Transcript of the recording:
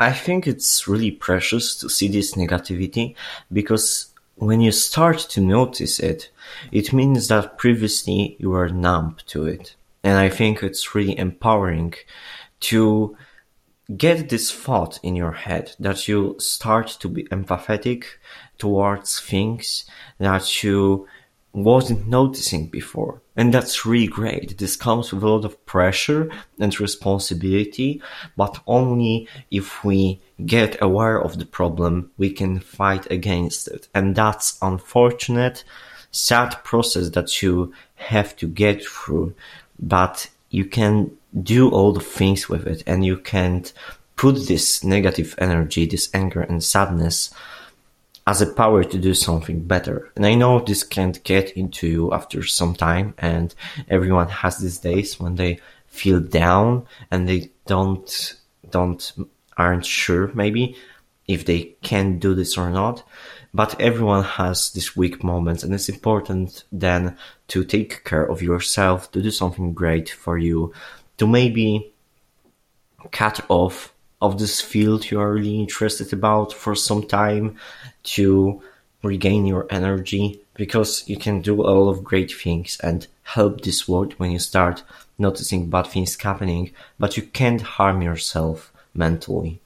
I think it's really precious to see this negativity because when you start to notice it, it means that previously you were numb to it. And I think it's really empowering to get this thought in your head that you start to be empathetic towards things that you wasn't noticing before. And that's really great. This comes with a lot of pressure and responsibility, but only if we get aware of the problem, we can fight against it. And that's unfortunate, sad process that you have to get through, but you can do all the things with it and you can't put this negative energy, this anger and sadness as a power to do something better. And I know this can't get into you after some time and everyone has these days when they feel down and they don't, don't, aren't sure maybe if they can do this or not. But everyone has these weak moments and it's important then to take care of yourself, to do something great for you, to maybe cut off of this field you are really interested about for some time to regain your energy because you can do a lot of great things and help this world when you start noticing bad things happening, but you can't harm yourself mentally.